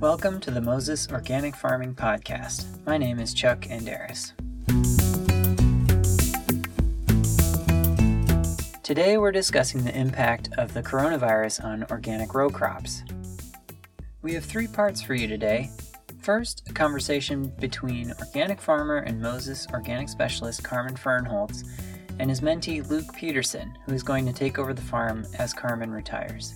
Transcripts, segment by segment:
Welcome to the Moses Organic Farming Podcast. My name is Chuck Andaris. Today we're discussing the impact of the coronavirus on organic row crops. We have three parts for you today. First, a conversation between organic farmer and Moses organic specialist Carmen Fernholz and his mentee Luke Peterson, who is going to take over the farm as Carmen retires.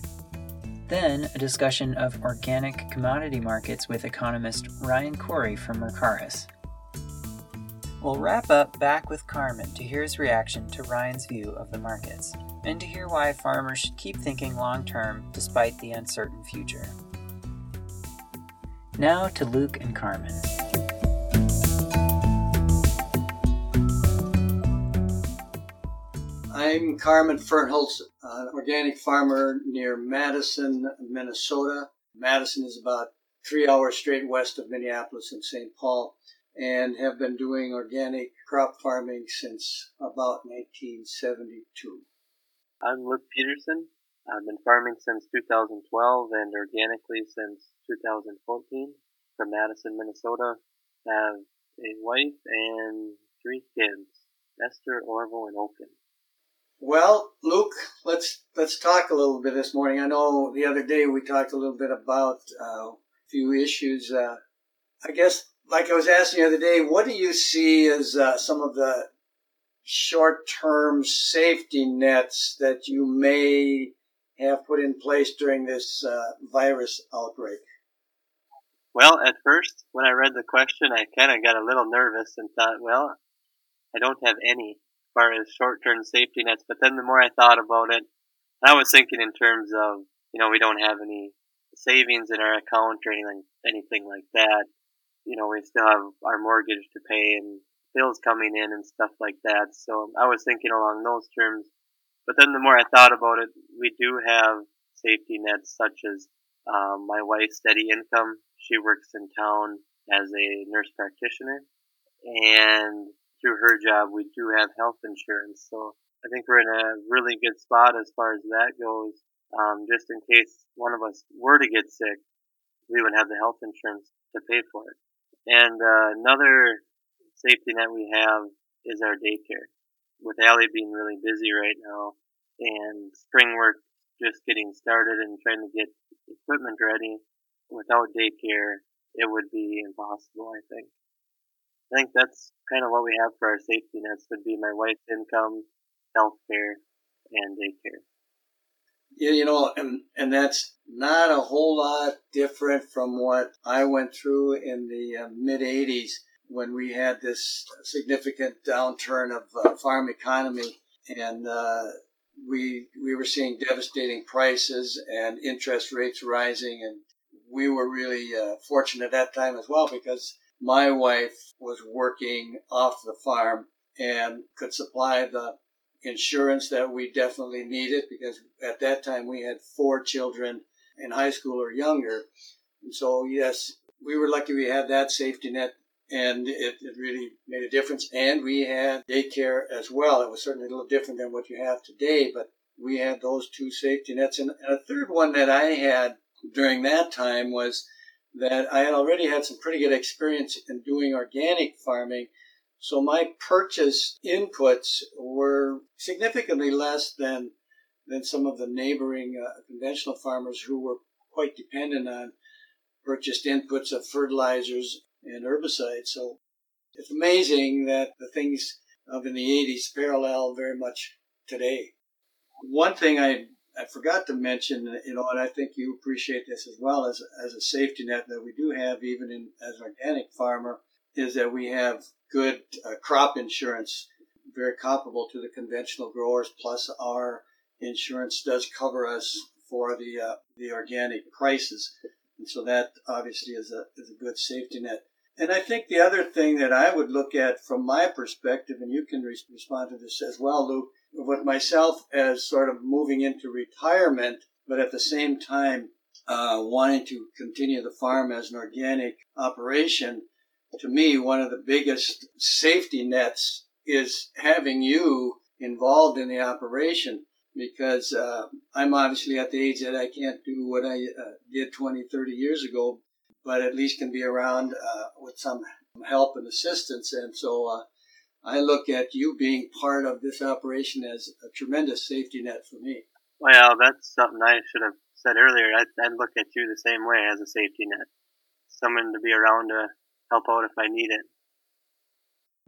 Then, a discussion of organic commodity markets with economist Ryan Koory from Mercaris. We'll wrap up back with Carmen to hear his reaction to Ryan's view of the markets, and to hear why farmers should keep thinking long term despite the uncertain future. Now to Luke and Carmen. I'm Carmen Fernholz, an organic farmer near Madison, Minnesota. Madison is about three hours straight west of Minneapolis and St. Paul, and have been doing organic crop farming since about 1972. I'm Luke Peterson. I've been farming since 2012 and organically since 2014 from Madison, Minnesota. I have a wife and three kids, Esther, Orville, and Oaken. Well, Luke, let's let's talk a little bit this morning. I know the other day we talked a little bit about uh, a few issues. Uh, I guess, like I was asking the other day, what do you see as uh, some of the short-term safety nets that you may have put in place during this uh, virus outbreak? Well, at first, when I read the question, I kind of got a little nervous and thought, well, I don't have any far as short-term safety nets. But then the more I thought about it, I was thinking in terms of, you know, we don't have any savings in our account or anything, anything like that. You know, we still have our mortgage to pay and bills coming in and stuff like that. So I was thinking along those terms. But then the more I thought about it, we do have safety nets such as um, my wife's steady income. She works in town as a nurse practitioner, and through her job, we do have health insurance. So I think we're in a really good spot as far as that goes. Um, just in case one of us were to get sick, we would have the health insurance to pay for it. And uh, another safety net we have is our daycare. With Allie being really busy right now and spring work just getting started and trying to get equipment ready, without daycare, it would be impossible, I think. I think that's kind of what we have for our safety nets would be my wife's income, health care, and daycare. Yeah, you know, and and that's not a whole lot different from what I went through in the uh, mid '80s when we had this significant downturn of uh, farm economy, and uh, we we were seeing devastating prices and interest rates rising, and we were really uh, fortunate at that time as well because my wife was working off the farm and could supply the insurance that we definitely needed because at that time we had four children in high school or younger. And so, yes, we were lucky we had that safety net and it, it really made a difference. And we had daycare as well. It was certainly a little different than what you have today, but we had those two safety nets. And, and a third one that I had during that time was that I had already had some pretty good experience in doing organic farming. So my purchase inputs were significantly less than than some of the neighboring uh, conventional farmers who were quite dependent on purchased inputs of fertilizers and herbicides. So it's amazing that the things of in the 80s parallel very much today. One thing I I forgot to mention, you know, and I think you appreciate this as well as as a safety net that we do have, even in as an organic farmer, is that we have good uh, crop insurance, very comparable to the conventional growers. Plus, our insurance does cover us for the uh, the organic prices, and so that obviously is a is a good safety net. And I think the other thing that I would look at from my perspective, and you can re- respond to this as well, Luke, with myself as sort of moving into retirement, but at the same time uh, wanting to continue the farm as an organic operation, to me, one of the biggest safety nets is having you involved in the operation because uh, I'm obviously at the age that I can't do what I uh, did 20, 30 years ago. but at least can be around uh, with some help and assistance. And so uh, I look at you being part of this operation as a tremendous safety net for me. Well, that's something I should have said earlier. I'd, I'd look at you the same way as a safety net, someone to be around to help out if I need it.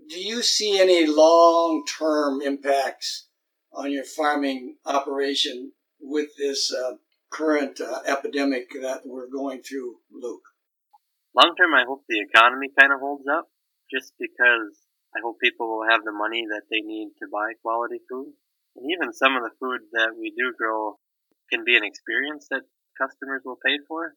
Do you see any long term impacts on your farming operation with this uh, current uh, epidemic that we're going through, Luke? Long term, I hope the economy kind of holds up just because I hope people will have the money that they need to buy quality food. And even some of the food that we do grow can be an experience that customers will pay for.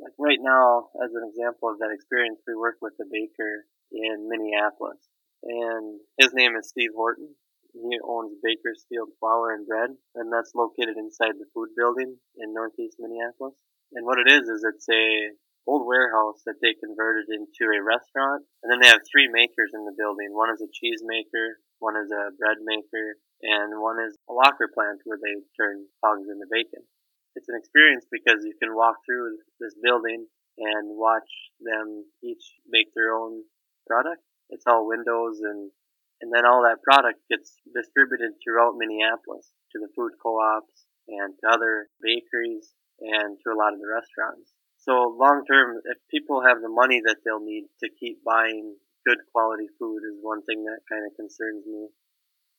Like right now, as an example of that experience, we work with a baker in Minneapolis. And his name is Steve Horton. He owns Baker's Field Flour and Bread, and that's located inside the food building in northeast Minneapolis. And what it is, is it's a old warehouse that they converted into a restaurant. And then they have three makers in the building. One is a cheese maker, one is a bread maker, and one is a locker plant where they turn hogs into bacon. It's an experience because you can walk through this building and watch them each make their own product. It's all windows and and then all that product gets distributed throughout Minneapolis to the food co-ops and to other bakeries and to a lot of the restaurants. So long term, if people have the money that they'll need to keep buying good quality food is one thing that kind of concerns me.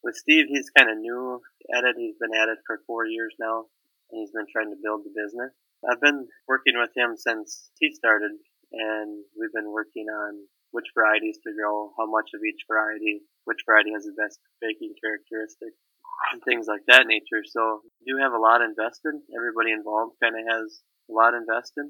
With Steve, he's kind of new at it. He's been at it for four years now, and he's been trying to build the business. I've been working with him since he started, and we've been working on which varieties to grow, how much of each variety, which variety has the best baking characteristic, and things like that nature. So do have a lot invested. Everybody involved kind of has a lot invested.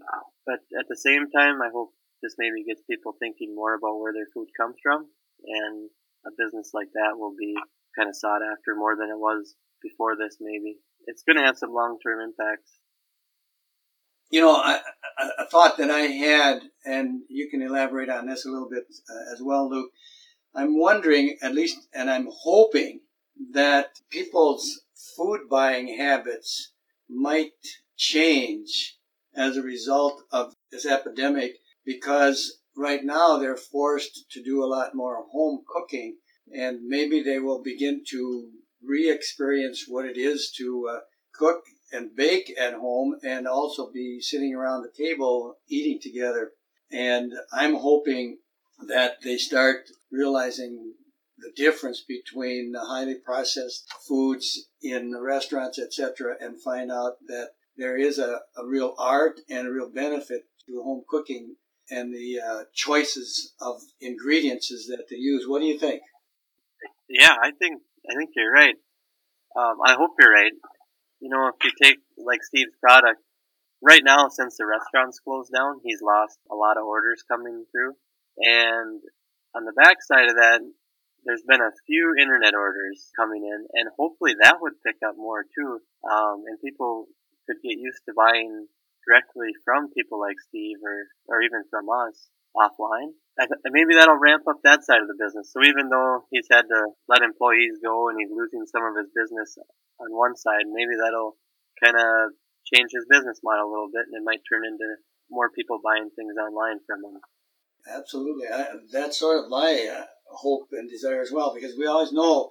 But at the same time, I hope this maybe gets people thinking more about where their food comes from. And a business like that will be kind of sought after more than it was before this, maybe. It's going to have some long term impacts. You know, a, thought that I had, and you can elaborate on this a little bit uh, as well, Luke. I'm wondering, at least, and I'm hoping that people's food buying habits might change as a result of this epidemic because right now they're forced to do a lot more home cooking and maybe they will begin to re-experience what it is to uh, cook and bake at home and also be sitting around the table eating together and i'm hoping that they start realizing the difference between the highly processed foods in the restaurants, etc., and find out that there is a, a real art and a real benefit to home cooking and the uh, choices of ingredients that they use. What do you think? Yeah, I think I think you're right. Um, I hope you're right. You know, if you take like Steve's product, right now since the restaurants closed down, he's lost a lot of orders coming through, and on the backside of that, there's been a few internet orders coming in, and hopefully that would pick up more too. Um, and people could get used to buying directly from people like Steve or, or even from us offline. maybe that'll ramp up that side of the business. So even though he's had to let employees go and he's losing some of his business on one side, maybe that'll kind of change his business model a little bit and it might turn into more people buying things online from him. Absolutely. I, that's sort of my uh, hope and desire as well, because we always know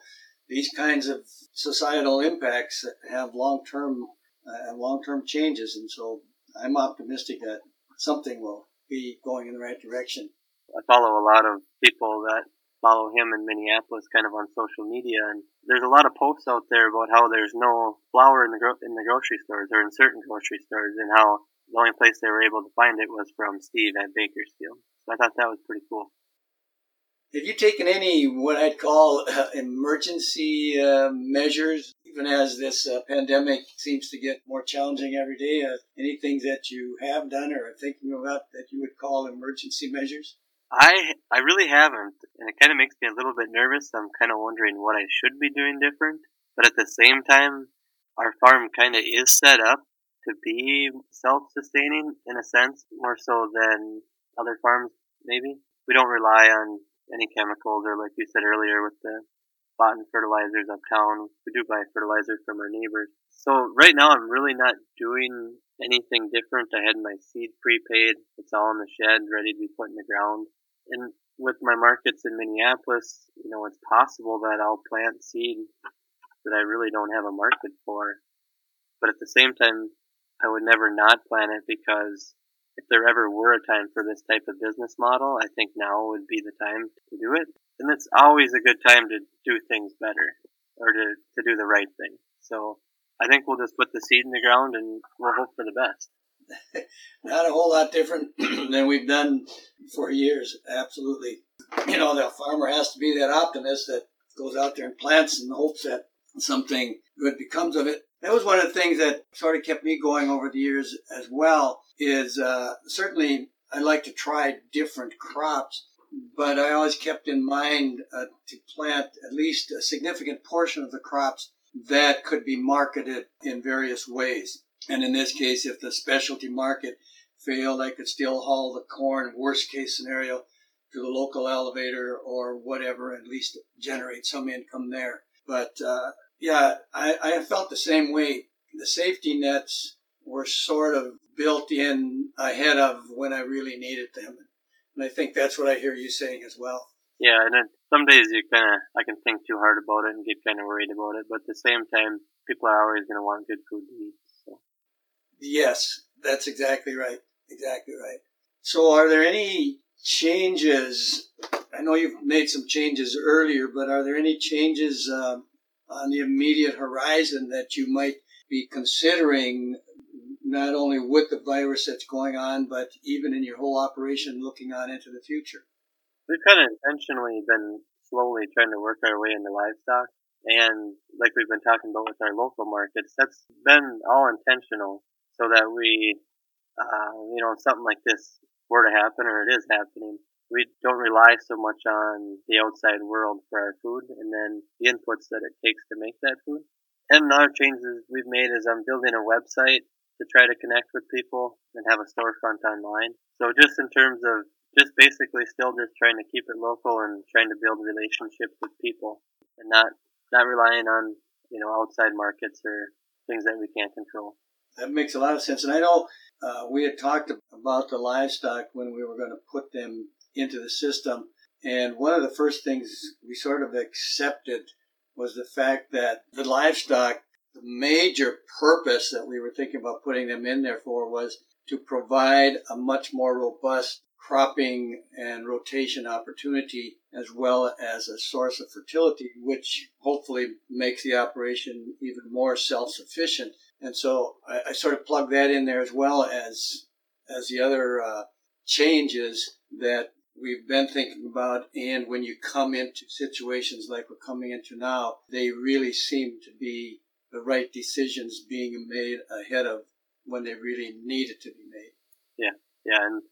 these kinds of societal impacts have long term uh, long term changes, and so I'm optimistic that something will be going in the right direction. I follow a lot of people that follow him in Minneapolis, kind of on social media, and there's a lot of posts out there about how there's no flour in the gro- in the grocery stores or in certain grocery stores, and how the only place they were able to find it was from Steve at Baker's Field. So I thought that was pretty cool. Have you taken any what I'd call uh, emergency uh, measures, even as this uh, pandemic seems to get more challenging every day? Uh, anything that you have done or are thinking about that you would call emergency measures? I I really haven't, and it kind of makes me a little bit nervous. I'm kind of wondering what I should be doing different, but at the same time, our farm kind of is set up to be self-sustaining in a sense, more so than other farms maybe. We don't rely on any chemicals or like you said earlier with the bought in fertilizers uptown. We do buy fertilizer from our neighbors. So right now I'm really not doing anything different. I had my seed prepaid. It's all in the shed, ready to be put in the ground. And with my markets in Minneapolis, you know, it's possible that I'll plant seed that I really don't have a market for. But at the same time, I would never not plant it because if there ever were a time for this type of business model, I think now would be the time to do it. And it's always a good time to do things better or to, to do the right thing. So I think we'll just put the seed in the ground and we'll hope for the best. Not a whole lot different than we've done for years. Absolutely. You know, the farmer has to be that optimist that goes out there and plants and hopes that something good becomes of it. That was one of the things that sort of kept me going over the years as well. Is uh, certainly I like to try different crops, but I always kept in mind uh, to plant at least a significant portion of the crops that could be marketed in various ways. And in this case, if the specialty market failed, I could still haul the corn, worst case scenario, to the local elevator or whatever, at least generate some income there. But uh, yeah, I, I felt the same way. The safety nets were sort of built in ahead of when I really needed them. And I think that's what I hear you saying as well. Yeah, and then some days you kind of, I can think too hard about it and get kind of worried about it. But at the same time, people are always going to want good food to eat. So. Yes, that's exactly right. Exactly right. So are there any changes? I know you've made some changes earlier, but are there any changes um, on the immediate horizon that you might be considering not only with the virus that's going on, but even in your whole operation looking on into the future? We've kind of intentionally been slowly trying to work our way into livestock. And like we've been talking about with our local markets, that's been all intentional so that we, uh, you know, if something like this were to happen or it is happening, we don't rely so much on the outside world for our food and then the inputs that it takes to make that food. And another changes we've made is I'm building a website to try to connect with people and have a storefront online. So just in terms of just basically still just trying to keep it local and trying to build relationships with people and not not relying on you know outside markets or things that we can't control. That makes a lot of sense. And I know uh, we had talked about the livestock when we were going to put them into the system. And one of the first things we sort of accepted was the fact that the livestock, the major purpose that we were thinking about putting them in there for was to provide a much more robust cropping and rotation opportunity as well as a source of fertility, which hopefully makes the operation even more self-sufficient. And so I, I sort of plug that in there as well as as the other uh, changes that we've been thinking about. And when you come into situations like we're coming into now, they really seem to be the right decisions being made ahead of when they really needed to be made. Yeah, yeah, and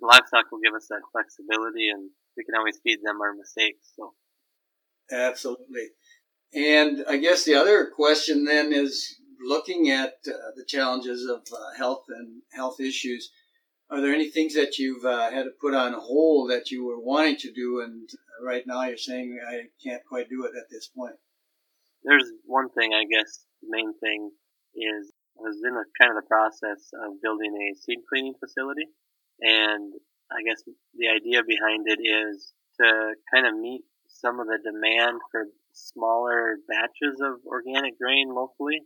livestock will give us that flexibility, and we can always feed them our mistakes. So, absolutely. And I guess the other question then is looking at uh, the challenges of uh, health and health issues are there any things that you've uh, had to put on hold that you were wanting to do, and right now you're saying I can't quite do it at this point? There's one thing, I guess. The main thing is I was in kind of the process of building a seed cleaning facility, and I guess the idea behind it is to kind of meet some of the demand for smaller batches of organic grain locally.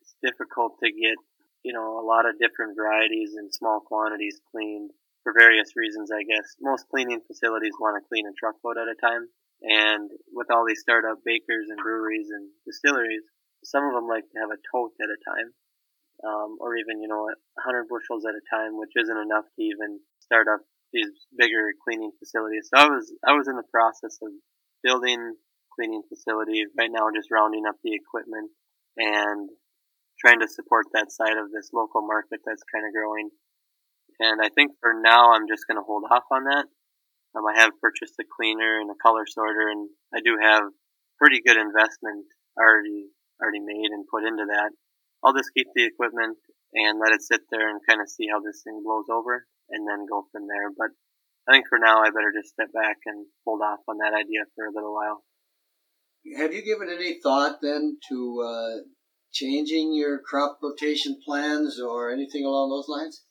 It's difficult to get you know, a lot of different varieties in small quantities cleaned for various reasons, I guess. Most cleaning facilities want to clean a truckload at a time. And with all these startup bakers and breweries and distilleries, some of them like to have a tote at a time. Um, or even, you know, 100 bushels at a time, which isn't enough to even start up these bigger cleaning facilities. So I was, I was in the process of building cleaning facility right now, just rounding up the equipment and trying to support that side of this local market that's kind of growing. And I think for now, I'm just going to hold off on that. Um, I have purchased a cleaner and a color sorter, and I do have pretty good investment already already made and put into that. I'll just keep the equipment and let it sit there and kind of see how this thing blows over, and then go from there. But I think for now, I better just step back and hold off on that idea for a little while. have you given any thought then to uh, changing your crop rotation plans or anything along those lines?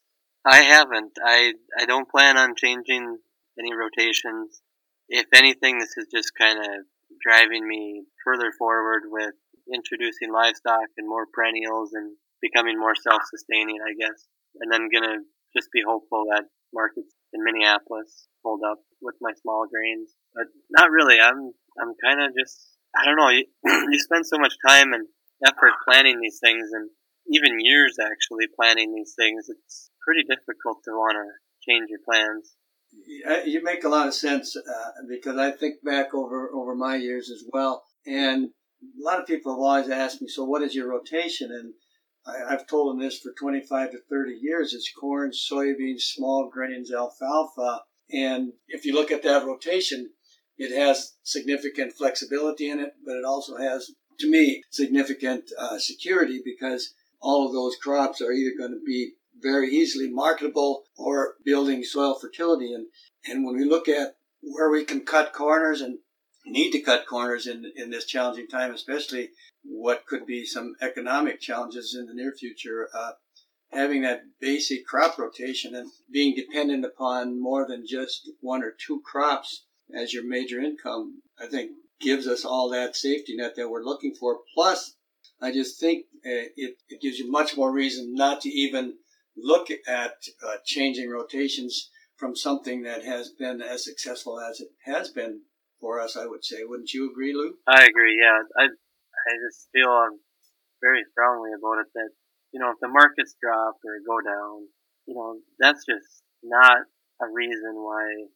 I haven't. I I don't plan on changing any rotations. If anything, this is just kind of driving me further forward with introducing livestock and more perennials and becoming more self-sustaining, I guess. And then gonna just be hopeful that markets in Minneapolis hold up with my small grains. But not really. I'm I'm kind of just I don't know. You, you spend so much time and effort planning these things, and even years actually planning these things. It's pretty difficult to want to change your plans. You make a lot of sense uh, because I think back over over my years as well, and a lot of people have always asked me, "So what is your rotation?" And I, have told them this for 25 to 30 years. It's corn, soybeans, small grains, alfalfa, and if you look at that rotation, it has significant flexibility in it, but it also has, to me, significant uh, security because all of those crops are either going to be very easily marketable or building soil fertility. And, and when we look at where we can cut corners and need to cut corners in, in this challenging time, especially what could be some economic challenges in the near future, uh, having that basic crop rotation and being dependent upon more than just one or two crops as your major income, I think gives us all that safety net that we're looking for. Plus, I just think uh, it, it gives you much more reason not to even look at uh, changing rotations from something that has been as successful as it has been for us, I would say. Wouldn't you agree, Lou? I agree, yeah. I, I just feel um, very strongly about it that, you know, if the markets drop or go down, you know, that's just not a reason why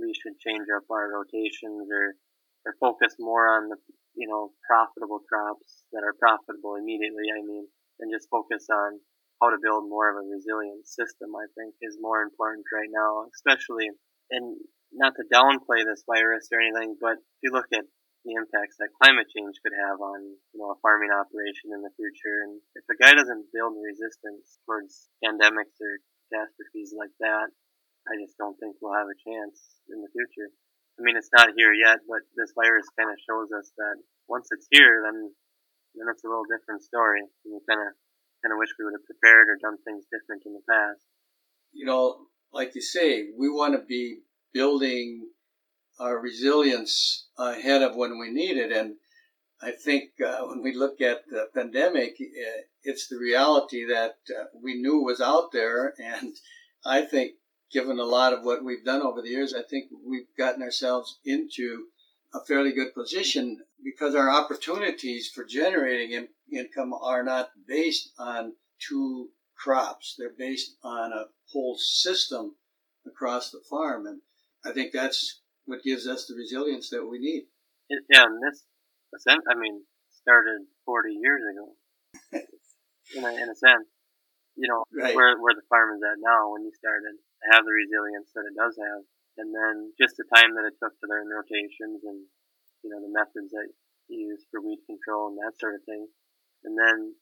we should change up our rotations or, or focus more on the, you know, profitable crops that are profitable immediately, I mean, and just focus on how to build more of a resilient system, I think, is more important right now, especially, and not to downplay this virus or anything, but if you look at the impacts that climate change could have on, you know, a farming operation in the future, and if a guy doesn't build resistance towards pandemics or catastrophes like that, I just don't think we'll have a chance in the future. I mean, it's not here yet, but this virus kind of shows us that once it's here, then then it's a little different story. And you kind of kind of wish we would have prepared or done things different in the past. You know, like you say, we want to be building our resilience ahead of when we need it. And I think uh, when we look at the pandemic, it's the reality that uh, we knew was out there. And I think, given a lot of what we've done over the years, I think we've gotten ourselves into a fairly good position because our opportunities for generating in- income are not based on two crops. They're based on a whole system across the farm. And I think that's what gives us the resilience that we need. It, yeah, and this, I mean, started 40 years ago. in, a, in a sense, you know, right. where, where the farm is at now when you started, have the resilience that it does have. And then just the time that it took to learn rotations and you know, the methods that you use for weed control and that sort of thing. And then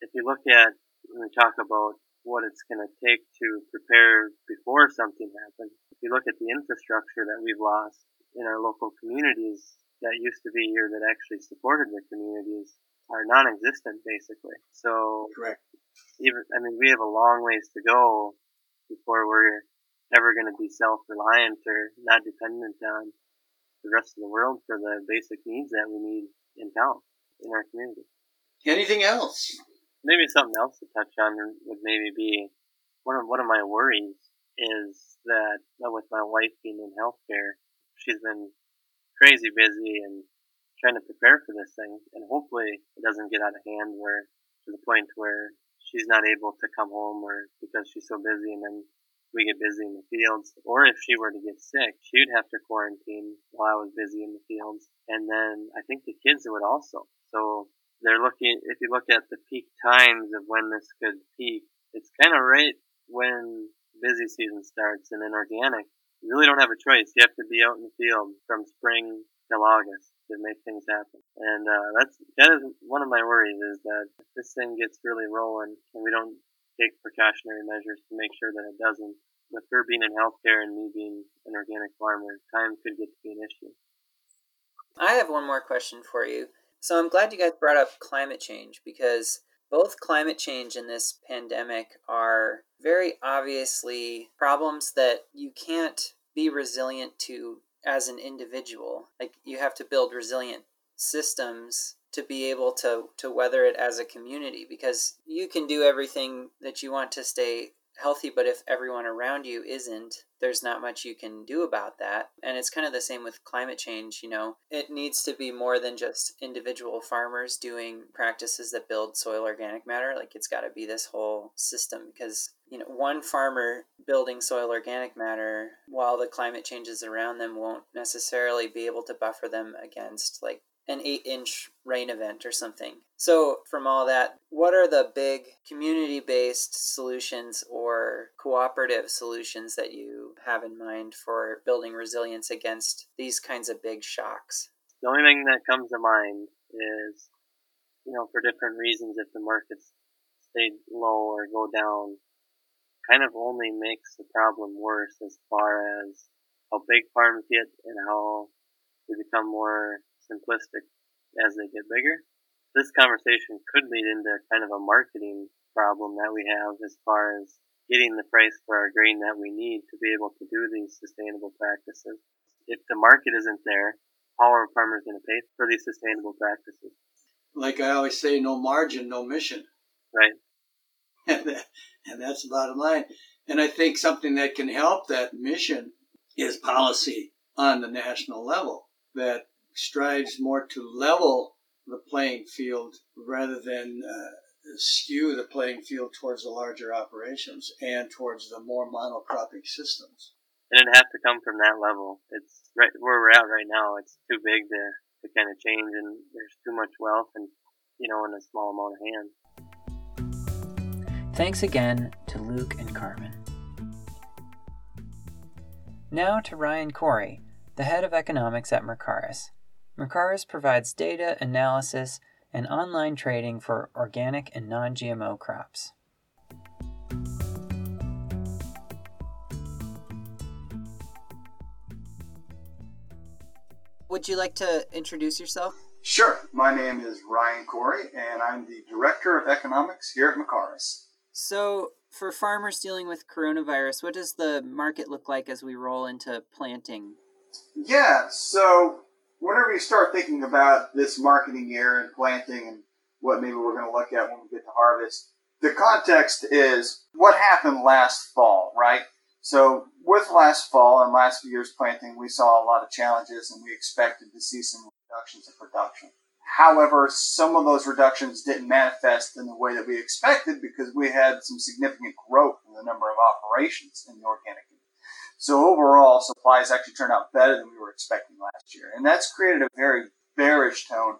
if you look at, when we talk about what it's going to take to prepare before something happens, if you look at the infrastructure that we've lost in our local communities that used to be here that actually supported the communities are non-existent basically. So, correct. Even, I mean, we have a long ways to go before we're ever going to be self-reliant or not dependent on the rest of the world for the basic needs that we need in town, in our community. Anything else? Maybe something else to touch on would maybe be one of one of my worries is that with my wife being in healthcare, she's been crazy busy and trying to prepare for this thing, and hopefully it doesn't get out of hand where to the point where she's not able to come home or because she's so busy and then we get busy in the fields, or if she were to get sick, she would have to quarantine while I was busy in the fields. And then I think the kids would also. So they're looking, if you look at the peak times of when this could peak, it's kind of right when busy season starts and in organic. You really don't have a choice. You have to be out in the field from spring till August to make things happen. And uh, that's that is one of my worries is that if this thing gets really rolling and we don't take precautionary measures to make sure that it doesn't. With her being in healthcare and me being an organic farmer, time could get to be an issue. I have one more question for you. So I'm glad you guys brought up climate change because both climate change and this pandemic are very obviously problems that you can't be resilient to as an individual. Like you have to build resilient systems to be able to to weather it as a community because you can do everything that you want to stay healthy but if everyone around you isn't there's not much you can do about that. And it's kind of the same with climate change you know. It needs to be more than just individual farmers doing practices that build soil organic matter. Like it's got to be this whole system because you know one farmer building soil organic matter while the climate changes around them won't necessarily be able to buffer them against like an eight inch rain event or something. So, from all that, what are the big community based solutions or cooperative solutions that you have in mind for building resilience against these kinds of big shocks? The only thing that comes to mind is, you know, for different reasons, if the markets stay low or go down, kind of only makes the problem worse as far as how big farms get and how they become more simplistic as they get bigger. This conversation could lead into kind of a marketing problem that we have as far as getting the price for our grain that we need to be able to do these sustainable practices. If the market isn't there, how are farmers going to pay for these sustainable practices? Like I always say, no margin, no mission. Right. And, that, and that's the bottom line. And I think something that can help that mission is policy on the national level that strives more to level the playing field rather than uh, skew the playing field towards the larger operations and towards the more monocropping systems. And it has to come from that level. It's right where we're at right now. It's too big to, to kind of change, and there's too much wealth, and you know, in a small amount of hands. Thanks again to Luke and Carmen. Now to Ryan Koory, the head of economics at Mercaris. Mercaris provides data, analysis, and online trading for organic and non GMO crops. Would you like to introduce yourself? Sure. My name is Ryan Koory, and I'm the Director of Economics here at Mercaris. So, for farmers dealing with coronavirus, what does the market look like as we roll into planting? Yeah, so whenever you start thinking about this marketing year and planting and what maybe we're going to look at when we get to harvest, the context is what happened last fall, right? So with last fall and last year's planting, we saw a lot of challenges and we expected to see some reductions in production. However, some of those reductions didn't manifest in the way that we expected because we had some significant growth in the number of operations in the organic so overall, supplies actually turned out better than we were expecting last year. And that's created a very bearish tone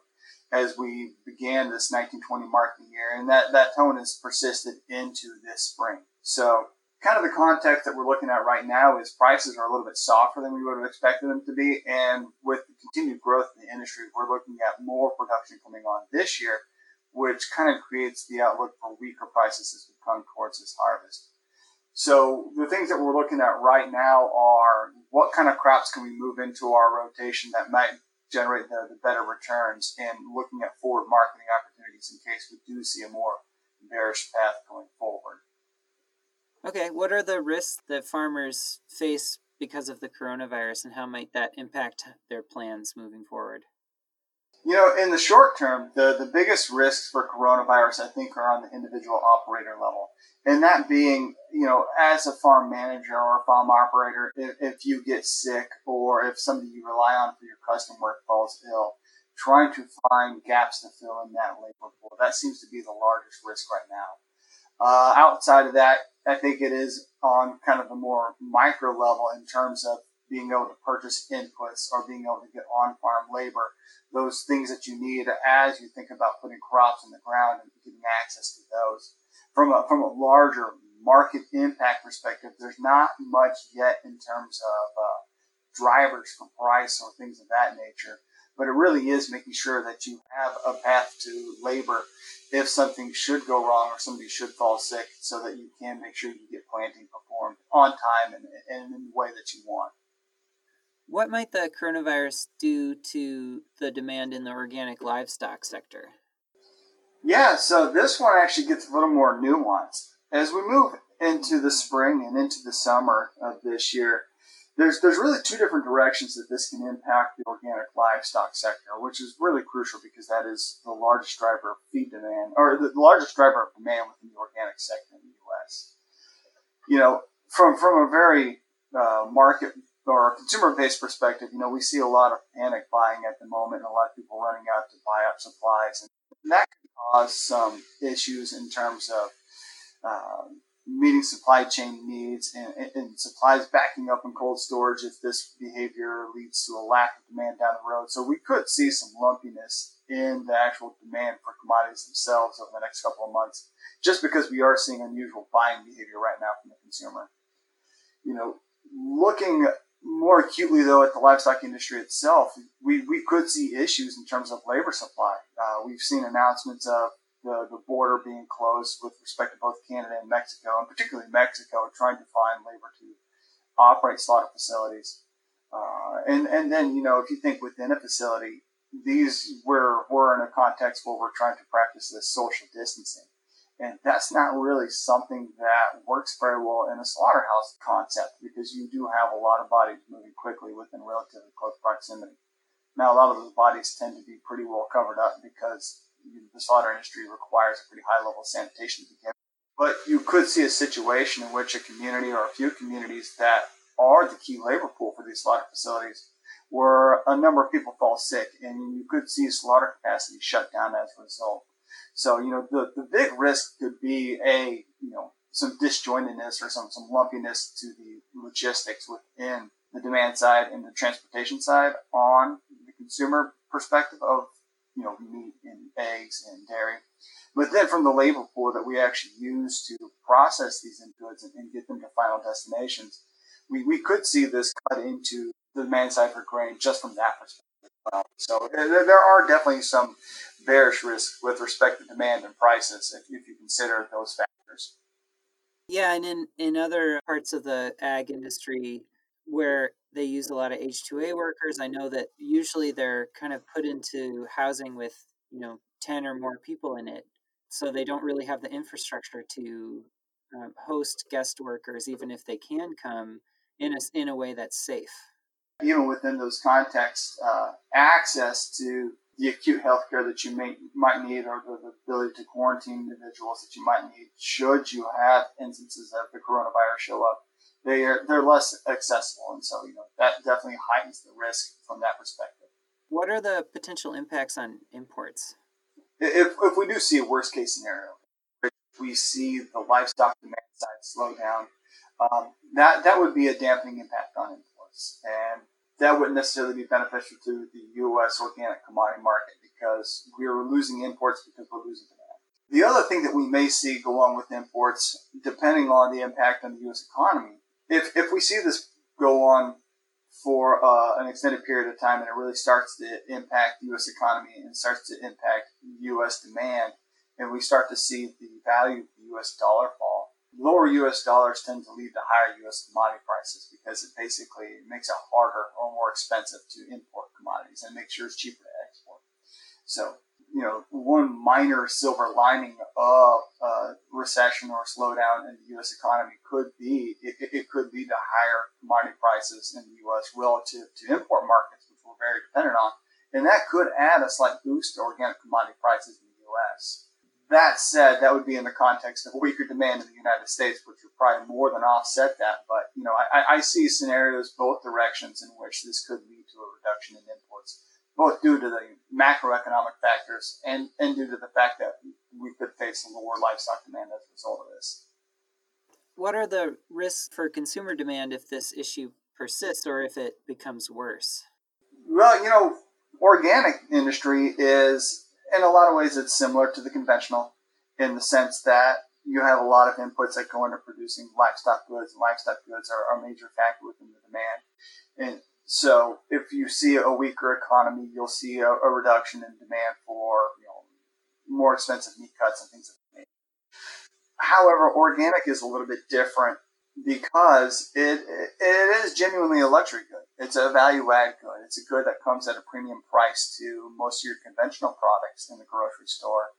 as we began this 1920 marketing year. And that, that tone has persisted into this spring. So kind of the context that we're looking at right now is prices are a little bit softer than we would have expected them to be. And with the continued growth in the industry, we're looking at more production coming on this year, which kind of creates the outlook for weaker prices as we come towards this harvest. So the things that we're looking at right now are what kind of crops can we move into our rotation that might generate the, the better returns and looking at forward marketing opportunities in case we do see a more bearish path going forward. Okay, what are the risks that farmers face because of the coronavirus and how might that impact their plans moving forward? You know, in the short term, the, the biggest risks for coronavirus, I think, are on the individual operator level. And that being, you know, as a farm manager or a farm operator, if, if you get sick or if somebody you rely on for your custom work falls ill, trying to find gaps to fill in that labor pool, that seems to be the largest risk right now. Uh, outside of that, I think it is on kind of a more micro level in terms of being able to purchase inputs or being able to get on farm labor those things that you need as you think about putting crops in the ground and getting access to those. From a, from a larger market impact perspective, there's not much yet in terms of uh, drivers for price or things of that nature. But it really is making sure that you have a path to labor if something should go wrong or somebody should fall sick so that you can make sure you get planting performed on time and, and in the way that you want. What might the coronavirus do to the demand in the organic livestock sector? Yeah, so this one actually gets a little more nuanced. As we move into the spring and into the summer of this year, there's there's really two different directions that this can impact the organic livestock sector, which is really crucial because that is the largest driver of feed demand, or the largest driver of demand within the organic sector in the U.S. You know, from from a very uh, market or a consumer based perspective, you know, we see a lot of panic buying at the moment, and a lot of people running out to buy up supplies, and that can cause some issues in terms of uh, meeting supply chain needs and, and, supplies backing up in cold storage if this behavior leads to a lack of demand down the road. So we could see some lumpiness in the actual demand for commodities themselves over the next couple of months, just because we are seeing unusual buying behavior right now from the consumer. You know, looking more acutely though at the livestock industry itself, we, we could see issues in terms of labor supply. Uh, we've seen announcements of the, the border being closed with respect to both Canada and Mexico, and particularly Mexico, trying to find labor to operate slaughter facilities. Uh, and and then you know if you think within a facility, these we're we're in a context where we're trying to practice this social distancing, and that's not really something that works very well in a slaughterhouse concept because you do have a lot of bodies moving quickly within relatively close proximity. Now a lot of those bodies tend to be pretty well covered up because the slaughter industry requires a pretty high level of sanitation to begin. But you could see a situation in which a community or a few communities that are the key labor pool for these slaughter facilities, where a number of people fall sick, and you could see slaughter capacity shut down as a result. So, you know, the, the big risk could be a, you know, some disjointedness or some, some lumpiness to the logistics within the demand side and the transportation side on the consumer perspective of you know, meat and eggs and dairy. But then from the labor pool that we actually use to process these inputs and, and get them to final destinations, we, we could see this cut into the demand side for grain just from that perspective. So there, there are definitely some bearish risk with respect to demand and prices if, if you consider those factors. Yeah, and in, in other parts of the ag industry where they use a lot of H2A workers. I know that usually they're kind of put into housing with, you know, 10 or more people in it. So they don't really have the infrastructure to um, host guest workers, even if they can come in a, in a way that's safe. Even within those contexts, uh, access to the acute health care that you may, might need or the, the ability to quarantine individuals that you might need should you have instances of the coronavirus show up they are they're less accessible, and so you know that definitely heightens the risk from that perspective. What are the potential impacts on imports? If if we do see a worst case scenario, if we see the livestock demand side slow down, um, that that would be a dampening impact on imports, and that wouldn't necessarily be beneficial to the U.S. organic commodity market because we are losing imports because we're losing demand. The other thing that we may see go on with imports, depending on the impact on the U.S. economy, if if we see this go on for uh, an extended period of time and it really starts to impact the U.S. economy and starts to impact U.S. demand, and we start to see the value of the U.S. dollar fall, lower U.S. dollars tend to lead to higher U.S. commodity prices because it basically makes it harder or more expensive to import commodities and makes sure it's cheaper to export. So you know, one minor silver lining of a recession or slowdown in the U.S. economy could be it, it, could lead to higher commodity prices in the U.S. relative to import markets, which we're very dependent on, and that could add a slight boost to organic commodity prices in the U.S. That said, that would be in the context of weaker demand in the United States, which would probably more than offset that. But you know, I, I see scenarios both directions in which this could lead to a reduction in imports both due to the macroeconomic factors and, and due to the fact that we could face a lower livestock demand as a result of this. What are the risks for consumer demand if this issue persists or if it becomes worse? Well, you know, organic industry is, in a lot of ways, it's similar to the conventional in the sense that you have a lot of inputs that go into producing livestock goods. And livestock goods are, a major factor within the demand. And so if you see a weaker economy, you'll see a, a reduction in demand for you know more expensive meat cuts and things like that. Nature. However, organic is a little bit different because it it is genuinely a luxury good. It's a value add good. It's a good that comes at a premium price to most of your conventional products in the grocery store.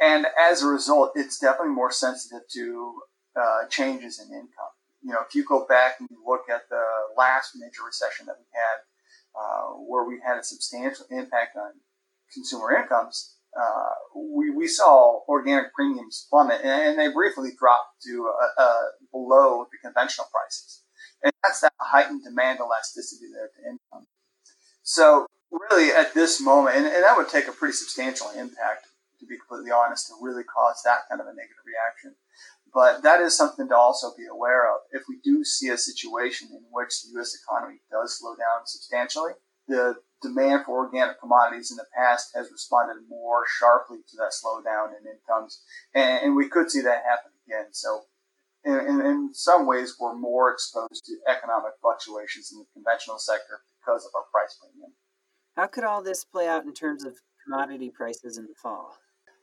And as a result, it's definitely more sensitive to uh, changes in income. You know, if you go back and you look at the last major recession that we had, uh, where we had a substantial impact on consumer incomes, uh, we, we saw organic premiums plummet and, they briefly dropped to uh, uh, below the conventional prices. And that's that heightened demand elasticity there to income. So really at this moment, and, and that would take a pretty substantial impact, to be completely honest, to really cause that kind of a negative reaction. But that is something to also be aware of. If we do see a situation in which the U.S. economy does slow down substantially, the demand for organic commodities in the past has responded more sharply to that slowdown in incomes, and, and we could see that happen again. So, in, in, in, some ways, we're more exposed to economic fluctuations in the conventional sector because of our price premium. How could all this play out in terms of commodity prices in the fall?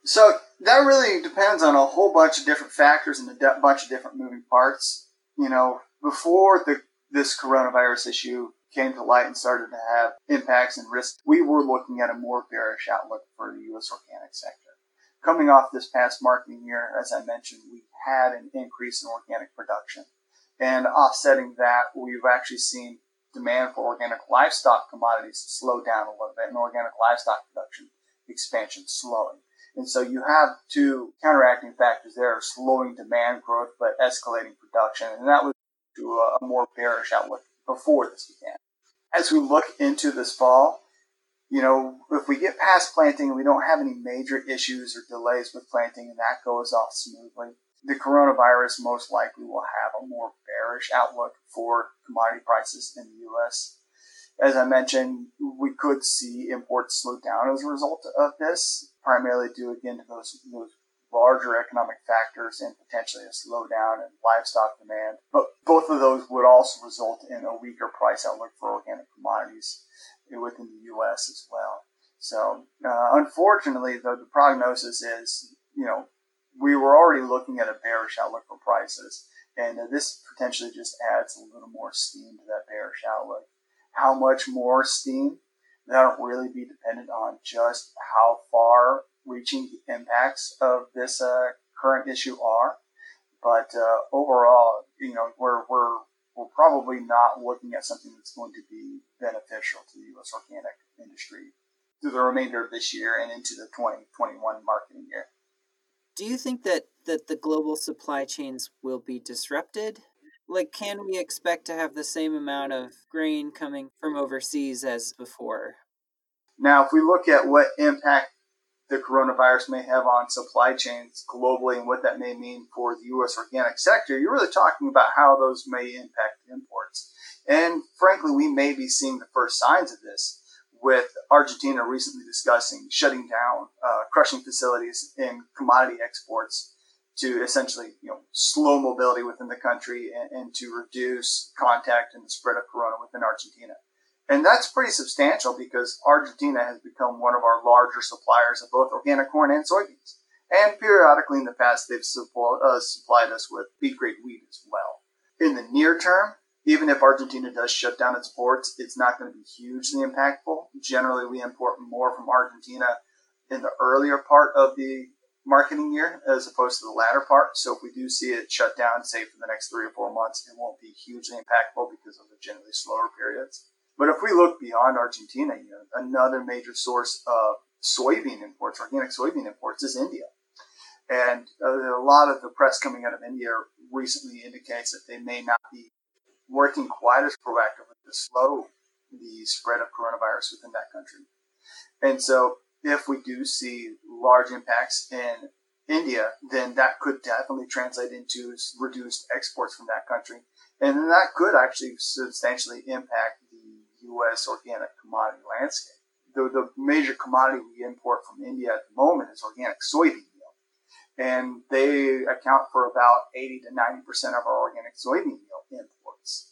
So that really depends on a whole bunch of different factors and a de- bunch of different moving parts. You know, before the this coronavirus issue came to light and started to have impacts and risks, we were looking at a more bearish outlook for the U.S. organic sector. Coming off this past marketing year, as I mentioned, we had an increase in organic production. And offsetting that, we've actually seen demand for organic livestock commodities slow down a little bit and organic livestock production expansion slowing. And so you have two counteracting factors there, slowing demand growth but escalating production. And that was to a, more bearish outlook before this began. As we look into this fall, you know, if we get past planting and we don't have any major issues or delays with planting and that goes off smoothly, the coronavirus most likely will have a more bearish outlook for commodity prices in the U.S. As I mentioned, we could see imports slow down as a result of this, primarily due again to those, those larger economic factors and potentially a slowdown in livestock demand. But both of those would also result in a weaker price outlook for organic commodities within the U.S. as well. So, uh, unfortunately, the, the prognosis is, you know, we were already looking at a bearish outlook for prices, and uh, this potentially just adds a little more steam to that bearish outlook. How much more steam? That'll really be dependent on just how far reaching the impacts of this uh, current issue are. But uh, overall, you know, we're, we're, we're probably not looking at something that's going to be beneficial to the U.S. organic industry through the remainder of this year and into the 2021 marketing year. Do you think that, that the global supply chains will be disrupted? Like, can we expect to have the same amount of grain coming from overseas as before? Now, if we look at what impact the coronavirus may have on supply chains globally and what that may mean for the U.S. organic sector, you're really talking about how those may impact imports. And frankly, we may be seeing the first signs of this with Argentina recently discussing shutting down uh, crushing facilities in commodity exports to essentially you know slow mobility within the country and, and to reduce contact and the spread of corona within Argentina. And that's pretty substantial because Argentina has become one of our larger suppliers of both organic corn and soybeans. And periodically in the past, they've support, uh, supplied us with feed grade wheat as well. In the near term, even if Argentina does shut down its ports, it's not going to be hugely impactful. Generally, we import more from Argentina in the earlier part of the marketing year as opposed to the latter part. So if we do see it shut down, say for the next three or four months, it won't be hugely impactful because of the generally slower periods. But if we look beyond Argentina, you know, another major source of soybean imports, organic soybean imports, is India. And uh, a lot of the press coming out of India recently indicates that they may not be working quite as proactively to slow the spread of coronavirus within that country. And so, if we do see large impacts in India, then that could definitely translate into reduced exports from that country. And that could actually substantially impact U.S. organic commodity landscape. The, the major commodity we import from India at the moment is organic soybean meal. And they account for about 80 to 90% of our organic soybean meal imports.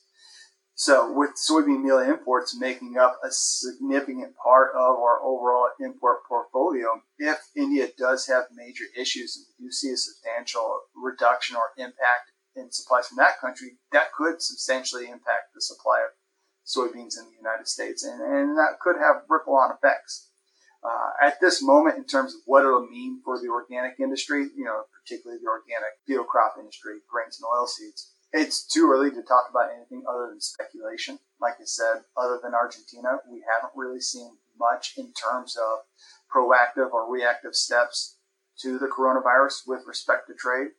So with soybean meal imports making up a significant part of our overall import portfolio, if India does have major issues and we do see a substantial reduction or impact in supplies from that country, that could substantially impact the supply of soybeans in the United States, and, and that could have ripple on effects. Uh, at this moment, in terms of what it'll mean for the organic industry, you know, particularly the organic field crop industry, grains and oilseeds, it's too early to talk about anything other than speculation. Like I said, other than Argentina, we haven't really seen much in terms of proactive or reactive steps to the coronavirus with respect to trade.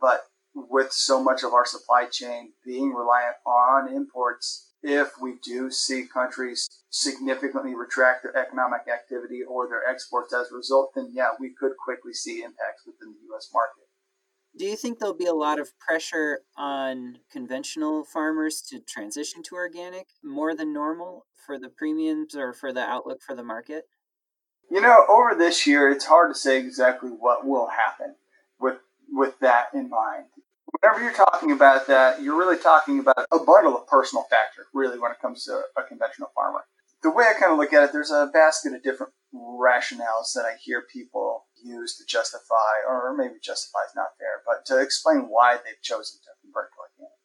But with so much of our supply chain being reliant on imports, if we do see countries significantly retract their economic activity or their exports as a result, then yeah, we could quickly see impacts within the U.S. market. Do you think there'll be a lot of pressure on conventional farmers to transition to organic more than normal for the premiums or for the outlook for the market? You know, over this year, it's hard to say exactly what will happen with with that in mind. Whenever you're talking about that, you're really talking about a bundle of personal factor, really, when it comes to a conventional farmer. The way I kind of look at it, there's a basket of different rationales that I hear people use to justify, or maybe justify is not fair, but to explain why they've chosen to convert to organic.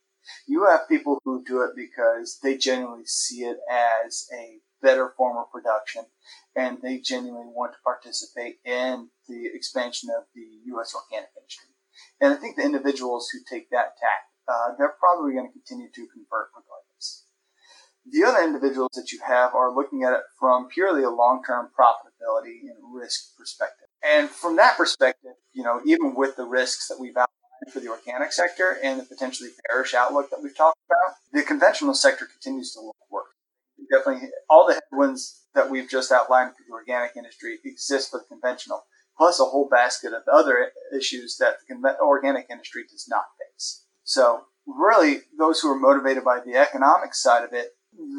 You have people who do it because they genuinely see it as a better form of production and they genuinely want to participate in the expansion of the U.S. organic industry. And I think the individuals who take that tack, uh, they're probably going to continue to convert regardless. The other individuals that you have are looking at it from purely a long-term profitability and risk perspective. And from that perspective, you know, even with the risks that we've outlined for the organic sector and the potentially bearish outlook that we've talked about, the conventional sector continues to look worse. Definitely, all the headwinds that we've just outlined for the organic industry exist for the conventional, plus a whole basket of other issues that the organic industry does not face. So, really, those who are motivated by the economic side of it,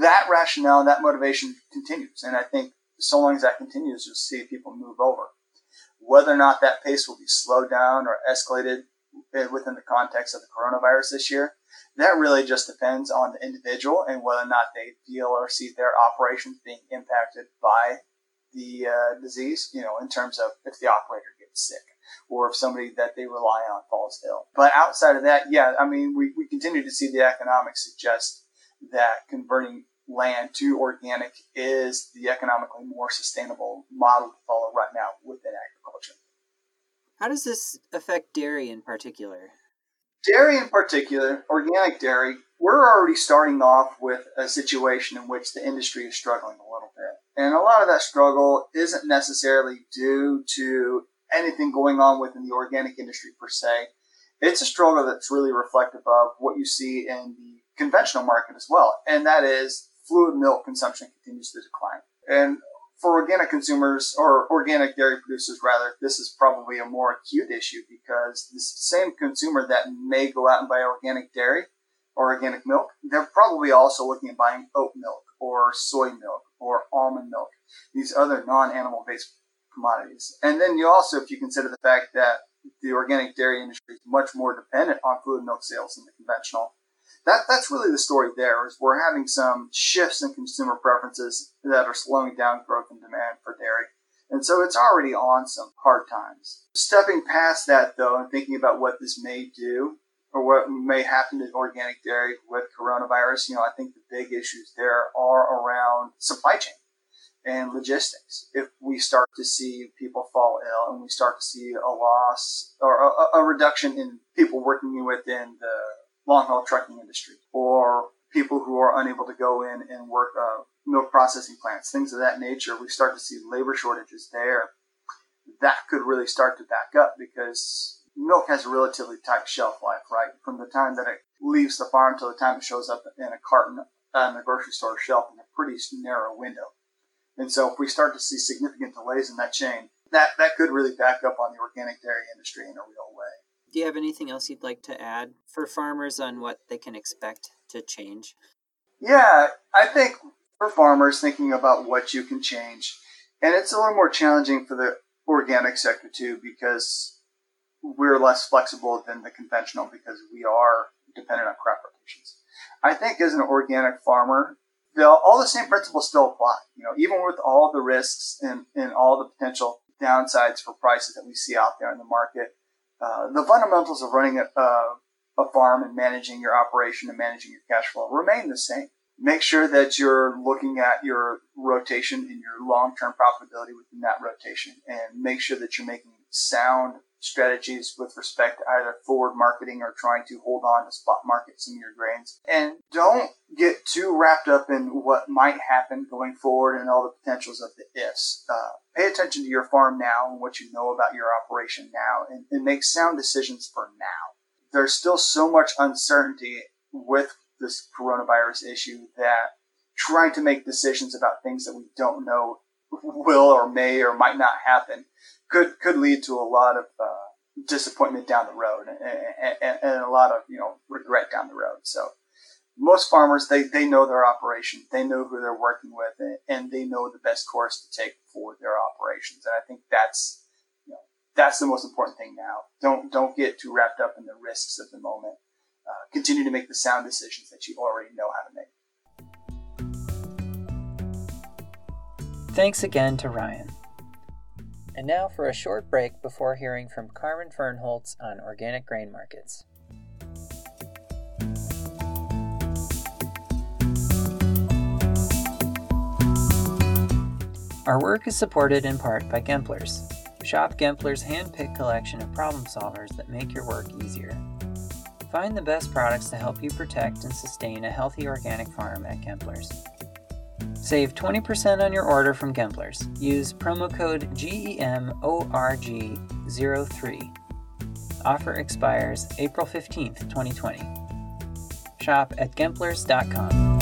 that rationale and that motivation continues. And I think so long as that continues, you'll see people move over. Whether or not that pace will be slowed down or escalated within the context of the coronavirus this year, that really just depends on the individual and whether or not they feel or see their operations being impacted by the uh, disease, you know, in terms of if the operator gets sick or if somebody that they rely on falls ill. But outside of that, yeah, I mean, we, we continue to see the economics suggest that converting land to organic is the economically more sustainable model to follow right now within agriculture. How does this affect dairy in particular? Dairy in particular, organic dairy, we're already starting off with a situation in which the industry is struggling a little bit. And a lot of that struggle isn't necessarily due to anything going on within the organic industry per se. It's a struggle that's really reflective of what you see in the conventional market as well, and that is fluid milk consumption continues to decline. And for organic consumers or organic dairy producers, rather, this is probably a more acute issue because the same consumer that may go out and buy organic dairy or organic milk, they're probably also looking at buying oat milk or soy milk or almond milk, these other non-animal based commodities. And then you also, if you consider the fact that the organic dairy industry is much more dependent on fluid milk sales than the conventional, that that's really the story there is we're having some shifts in consumer preferences that are slowing down growth and demand for dairy. And so it's already on some hard times. Stepping past that though and thinking about what this may do or what may happen to organic dairy with coronavirus, you know, I think the big issues there are around supply chain and logistics. If we start to see people fall ill and we start to see a loss or a, a reduction in people working within the long haul trucking industry or people who are unable to go in and work uh, milk processing plants, things of that nature. We start to see labor shortages there. That could really start to back up because milk has a relatively tight shelf life, right? From the time that it leaves the farm till the time it shows up in a carton uh, on the grocery store shelf in a pretty narrow window. And so if we start to see significant delays in that chain, that, that could really back up on the organic dairy industry in a real way. Do you have anything else you'd like to add for farmers on what they can expect to change? Yeah, I think for farmers thinking about what you can change, and it's a little more challenging for the organic sector too because we're less flexible than the conventional because we are dependent on crop rotations. I think as an organic farmer, all the same principles still apply. You know, even with all the risks and, and all the potential downsides for prices that we see out there in the market, uh, the fundamentals of running a, a, a, farm and managing your operation and managing your cash flow remain the same. make sure that you're looking at your rotation and your long-term profitability within that rotation and make sure that you're making sound strategies with respect to either forward marketing or trying to hold on to spot market some of your grains. And don't get too wrapped up in what might happen going forward and all the potentials of the ifs. Uh, pay attention to your farm now and what you know about your operation now and, and make sound decisions for now. There's still so much uncertainty with this coronavirus issue that trying to make decisions about things that we don't know will or may or might not happen could could lead to a lot of uh, disappointment down the road and, and, and, a lot of you know regret down the road. So most farmers they, they know their operation, they know who they're working with, and they know the best course to take for their operations. And I think that's you know that's the most important thing now. Don't don't get too wrapped up in the risks of the moment. Uh, continue to make the sound decisions that you already know how to make. Thanks again to Ryan. And now for a short break before hearing from Carmen Fernholz on organic grain markets. Our work is supported in part by Gemplers. Shop Gempler's hand-picked collection of problem solvers that make your work easier. Find the best products to help you protect and sustain a healthy organic farm at Gemplers. Save 20% on your order from Gemplers. Use promo code GEMORG03. Offer expires April 15th, 2020. Shop at Gemplers.com.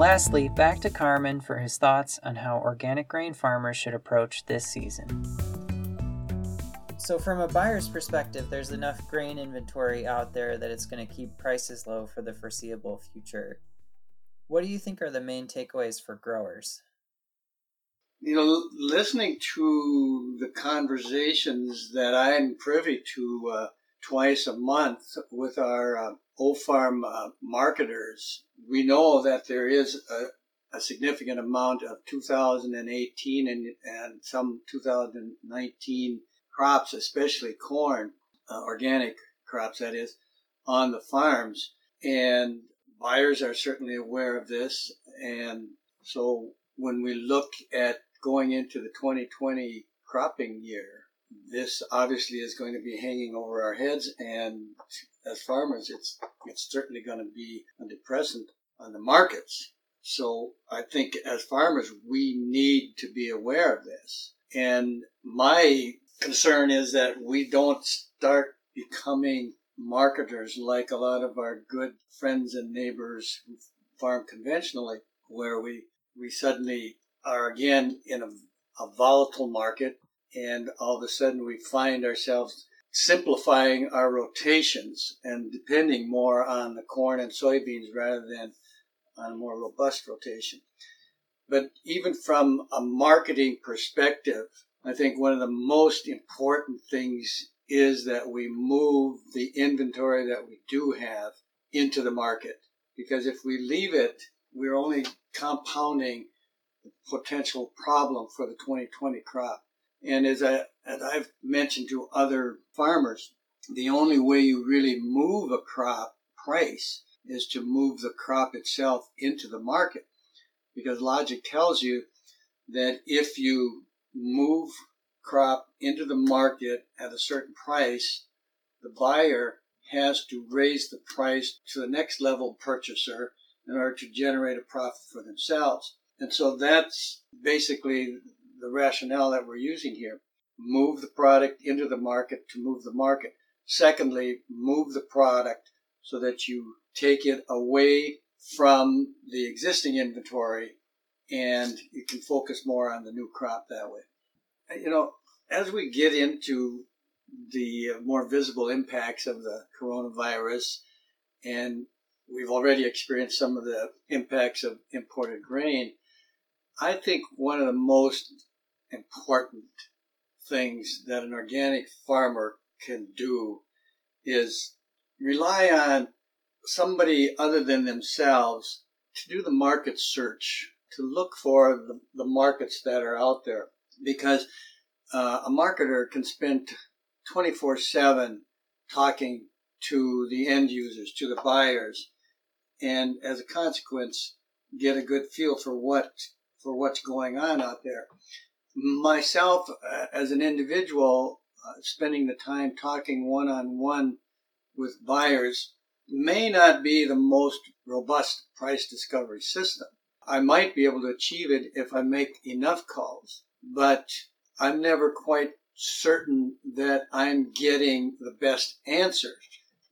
Lastly, back to Carmen for his thoughts on how organic grain farmers should approach this season. So, from a buyer's perspective, there's enough grain inventory out there that it's going to keep prices low for the foreseeable future. What do you think are the main takeaways for growers? You know, listening to the conversations that I'm privy to uh, twice a month with our uh, Farm uh, marketers, we know that there is a, a significant amount of 2018 and, and some 2019 crops, especially corn, uh, organic crops, that is, on the farms. And buyers are certainly aware of this. And so when we look at going into the 2020 cropping year, this obviously is going to be hanging over our heads. And as farmers, it's, it's certainly going to be a depressant on the markets. So I think as farmers, we need to be aware of this. And my concern is that we don't start becoming marketers like a lot of our good friends and neighbors who farm conventionally, where we, we suddenly are again in a, a volatile market and all of a sudden we find ourselves simplifying our rotations and depending more on the corn and soybeans rather than on a more robust rotation. But even from a marketing perspective, I think one of the most important things is that we move the inventory that we do have into the market. Because if we leave it, we're only compounding the potential problem for the 2020 crop. And as, I, as I've mentioned to other farmers, the only way you really move a crop price is to move the crop itself into the market. Because logic tells you that if you move crop into the market at a certain price, the buyer has to raise the price to the next level purchaser in order to generate a profit for themselves. And so that's basically the rationale that we're using here. Move the product into the market to move the market. Secondly, move the product so that you take it away from the existing inventory and you can focus more on the new crop that way. You know, as we get into the uh, more visible impacts of the coronavirus, and we've already experienced some of the impacts of imported grain, I think one of the most important things that an organic farmer can do is rely on somebody other than themselves to do the market search, to look for the, the markets that are out there. Because uh, a marketer can spend 24 7 talking to the end users, to the buyers, and as a consequence, get a good feel for what for what's going on out there. Myself, uh, as an individual, uh, spending the time talking one on one with buyers may not be the most robust price discovery system. I might be able to achieve it if I make enough calls, but I'm never quite certain that I'm getting the best answer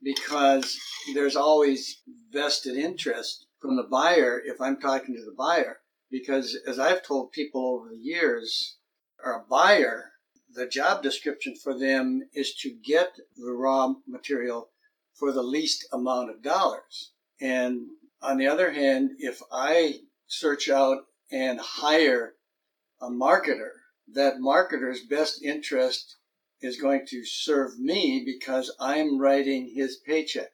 because there's always vested interest from the buyer if I'm talking to the buyer. Because as I've told people over the years, a buyer, the job description for them is to get the raw material for the least amount of dollars. And on the other hand, if I search out and hire a marketer, that marketer's best interest is going to serve me because I'm writing his paycheck.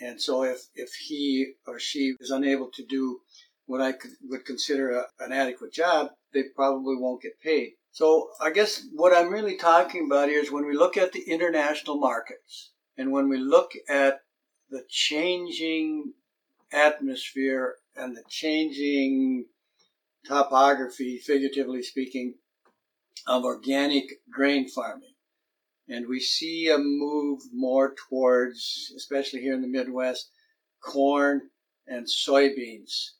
And so if, if he or she is unable to do what I would consider a, an adequate job, they probably won't get paid. So I guess what I'm really talking about here is when we look at the international markets and when we look at the changing atmosphere and the changing topography, figuratively speaking, of organic grain farming, and we see a move more towards, especially here in the Midwest, corn and soybeans.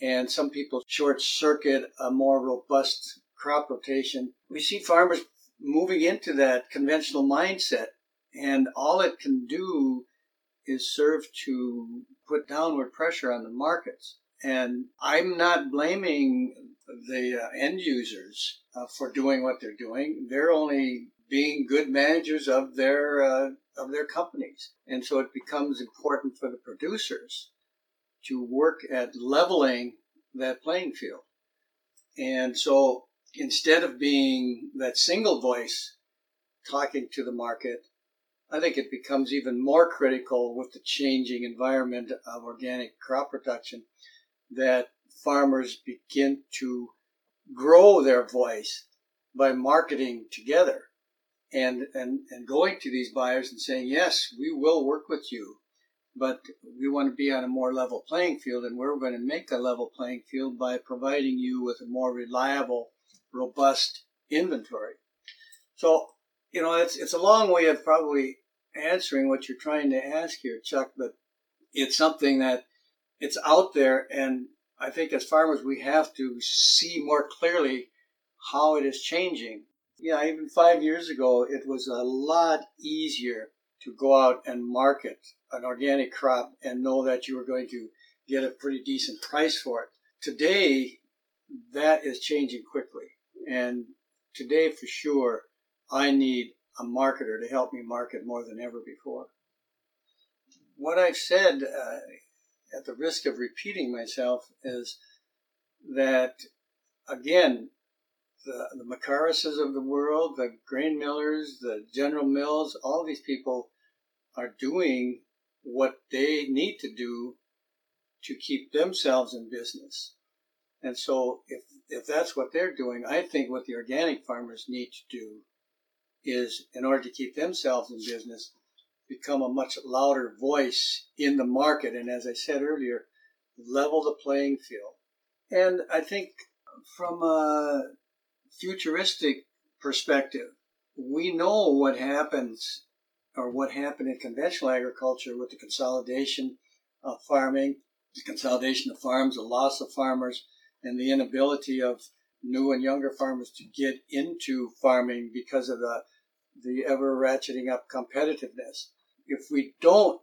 And some people short circuit a more robust crop rotation. We see farmers moving into that conventional mindset, and all it can do is serve to put downward pressure on the markets. And I'm not blaming the uh, end users uh, for doing what they're doing. They're only being good managers of their uh, of their companies, and so it becomes important for the producers to work at leveling that playing field. And so instead of being that single voice talking to the market, I think it becomes even more critical with the changing environment of organic crop production that farmers begin to grow their voice by marketing together and, and, and going to these buyers and saying, yes, we will work with you, but we want to be on a more level playing field, and we're going to make a level playing field by providing you with a more reliable, robust inventory. So, you know, it's, it's a long way of probably answering what you're trying to ask here, Chuck, but it's something that it's out there, and I think as farmers we have to see more clearly how it is changing yeah, even five years ago, it was a lot easier to go out and market an organic crop and know that you were going to get a pretty decent price for it. Today, that is changing quickly. And today, for sure, I need a marketer to help me market more than ever before. What I've said, uh, at the risk of repeating myself, is that, again, the, the Macarises of the world, the grain millers, the General Mills, all these people are doing what they need to do to keep themselves in business. And so if, if that's what they're doing, I think what the organic farmers need to do is, in order to keep themselves in business, become a much louder voice in the market. And as I said earlier, level the playing field. And I think from a futuristic perspective, we know what happens or what happened in conventional agriculture with the consolidation of farming, the consolidation of farms, the loss of farmers, and the inability of new and younger farmers to get into farming because of the the ever ratcheting up competitiveness. If we don't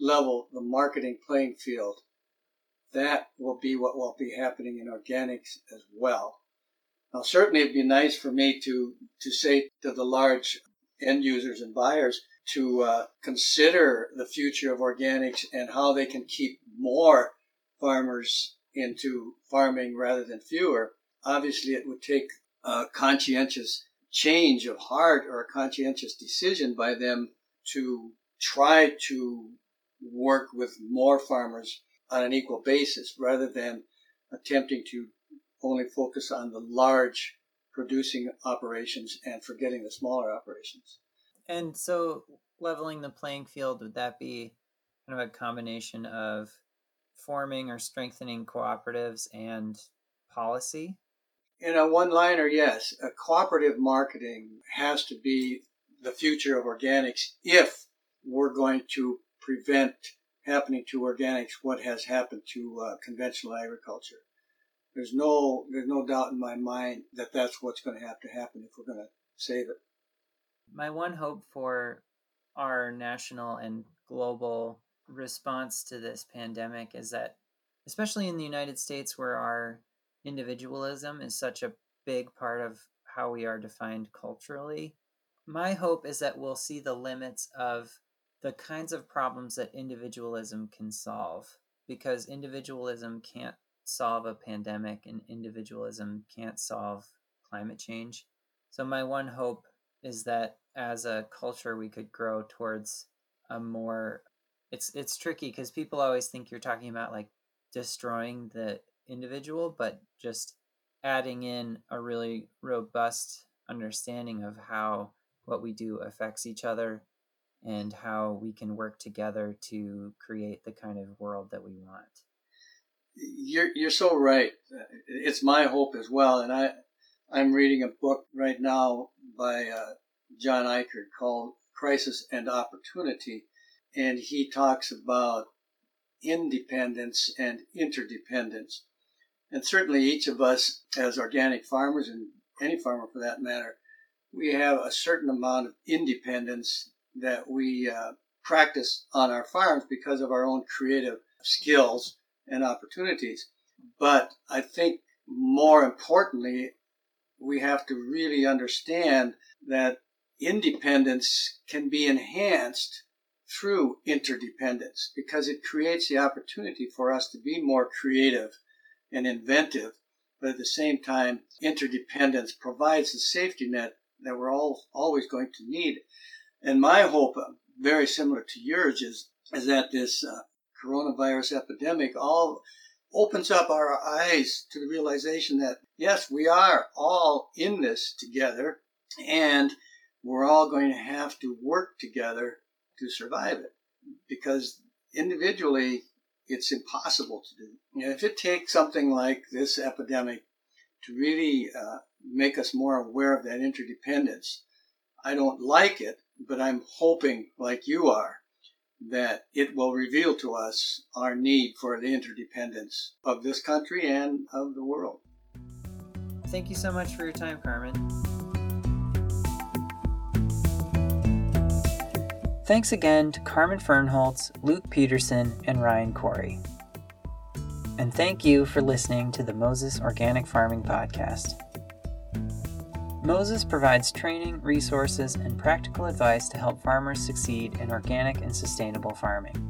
level the marketing playing field, that will be what will be happening in organics as well. Now, certainly it'd be nice for me to, to say to the large end users and buyers to uh, consider the future of organics and how they can keep more farmers into farming rather than fewer. Obviously, it would take a conscientious change of heart or a conscientious decision by them to try to work with more farmers on an equal basis rather than attempting to only focus on the large producing operations and forgetting the smaller operations. And so, leveling the playing field, would that be kind of a combination of forming or strengthening cooperatives and policy? In a one liner, yes. A cooperative marketing has to be the future of organics if we're going to prevent happening to organics what has happened to uh, conventional agriculture. There's no there's no doubt in my mind that that's what's going to have to happen if we're going to save it. My one hope for our national and global response to this pandemic is that especially in the United States where our individualism is such a big part of how we are defined culturally, my hope is that we'll see the limits of the kinds of problems that individualism can solve because individualism can't solve a pandemic and individualism can't solve climate change. So, my one hope is that as a culture, we could grow towards a more it's it's tricky because people always think you're talking about like destroying the individual but just adding in a really robust understanding of how what we do affects each other and how we can work together to create the kind of world that we want. You're you're so right. It's my hope as well, and I I'm reading a book right now by uh, John Eichardt called Crisis and Opportunity, and he talks about independence and interdependence. And certainly, each of us, as organic farmers, and any farmer for that matter, we have a certain amount of independence that we uh, practice on our farms because of our own creative skills and opportunities. But I think more importantly, we have to really understand that independence can be enhanced through interdependence because it creates the opportunity for us to be more creative and inventive. But at the same time, interdependence provides the safety net that we're all always going to need. And my hope, uh, very similar to yours, is, is that this uh, coronavirus epidemic all opens up our eyes to the realization that, yes, we are all in this together and we're all going to have to work together to survive it because individually it's impossible to do. You know, if it takes something like this epidemic to really uh, make us more aware of that interdependence, I don't like it, but I'm hoping, like you are, that it will reveal to us our need for the interdependence of this country and of the world. Thank you so much for your time, Carmen. Thanks again to Carmen Fernholz, Luke Peterson, and Ryan Koory. And thank you for listening to the Moses Organic Farming Podcast. Moses provides training, resources, and practical advice to help farmers succeed in organic and sustainable farming.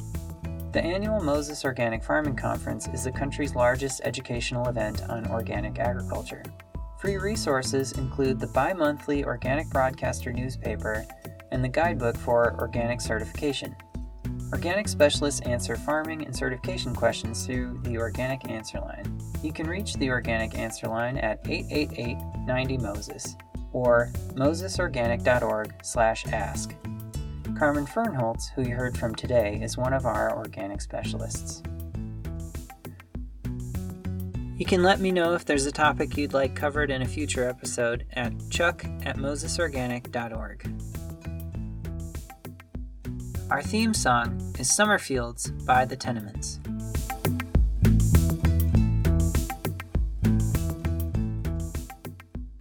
The annual Moses Organic Farming Conference is the country's largest educational event on organic agriculture. Free resources include the bi monthly Organic Broadcaster newspaper and the guidebook for organic certification. Organic specialists answer farming and certification questions through the Organic Answer Line. You can reach the Organic Answer Line at 888 90 Moses or mosesorganic.org/ask. Carmen Fernholz, who you heard from today, is one of our organic specialists. You can let me know if there's a topic you'd like covered in a future episode at chuck at mosesorganic.org. Our theme song is Summerfields by the Tenements.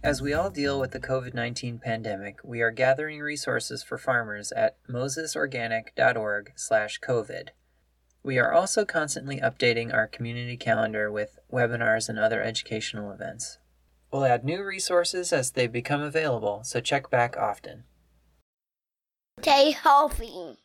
As we all deal with the COVID 19 pandemic, we are gathering resources for farmers at mosesorganic.org/slash COVID. We are also constantly updating our community calendar with webinars and other educational events. We'll add new resources as they become available, so check back often. Stay healthy.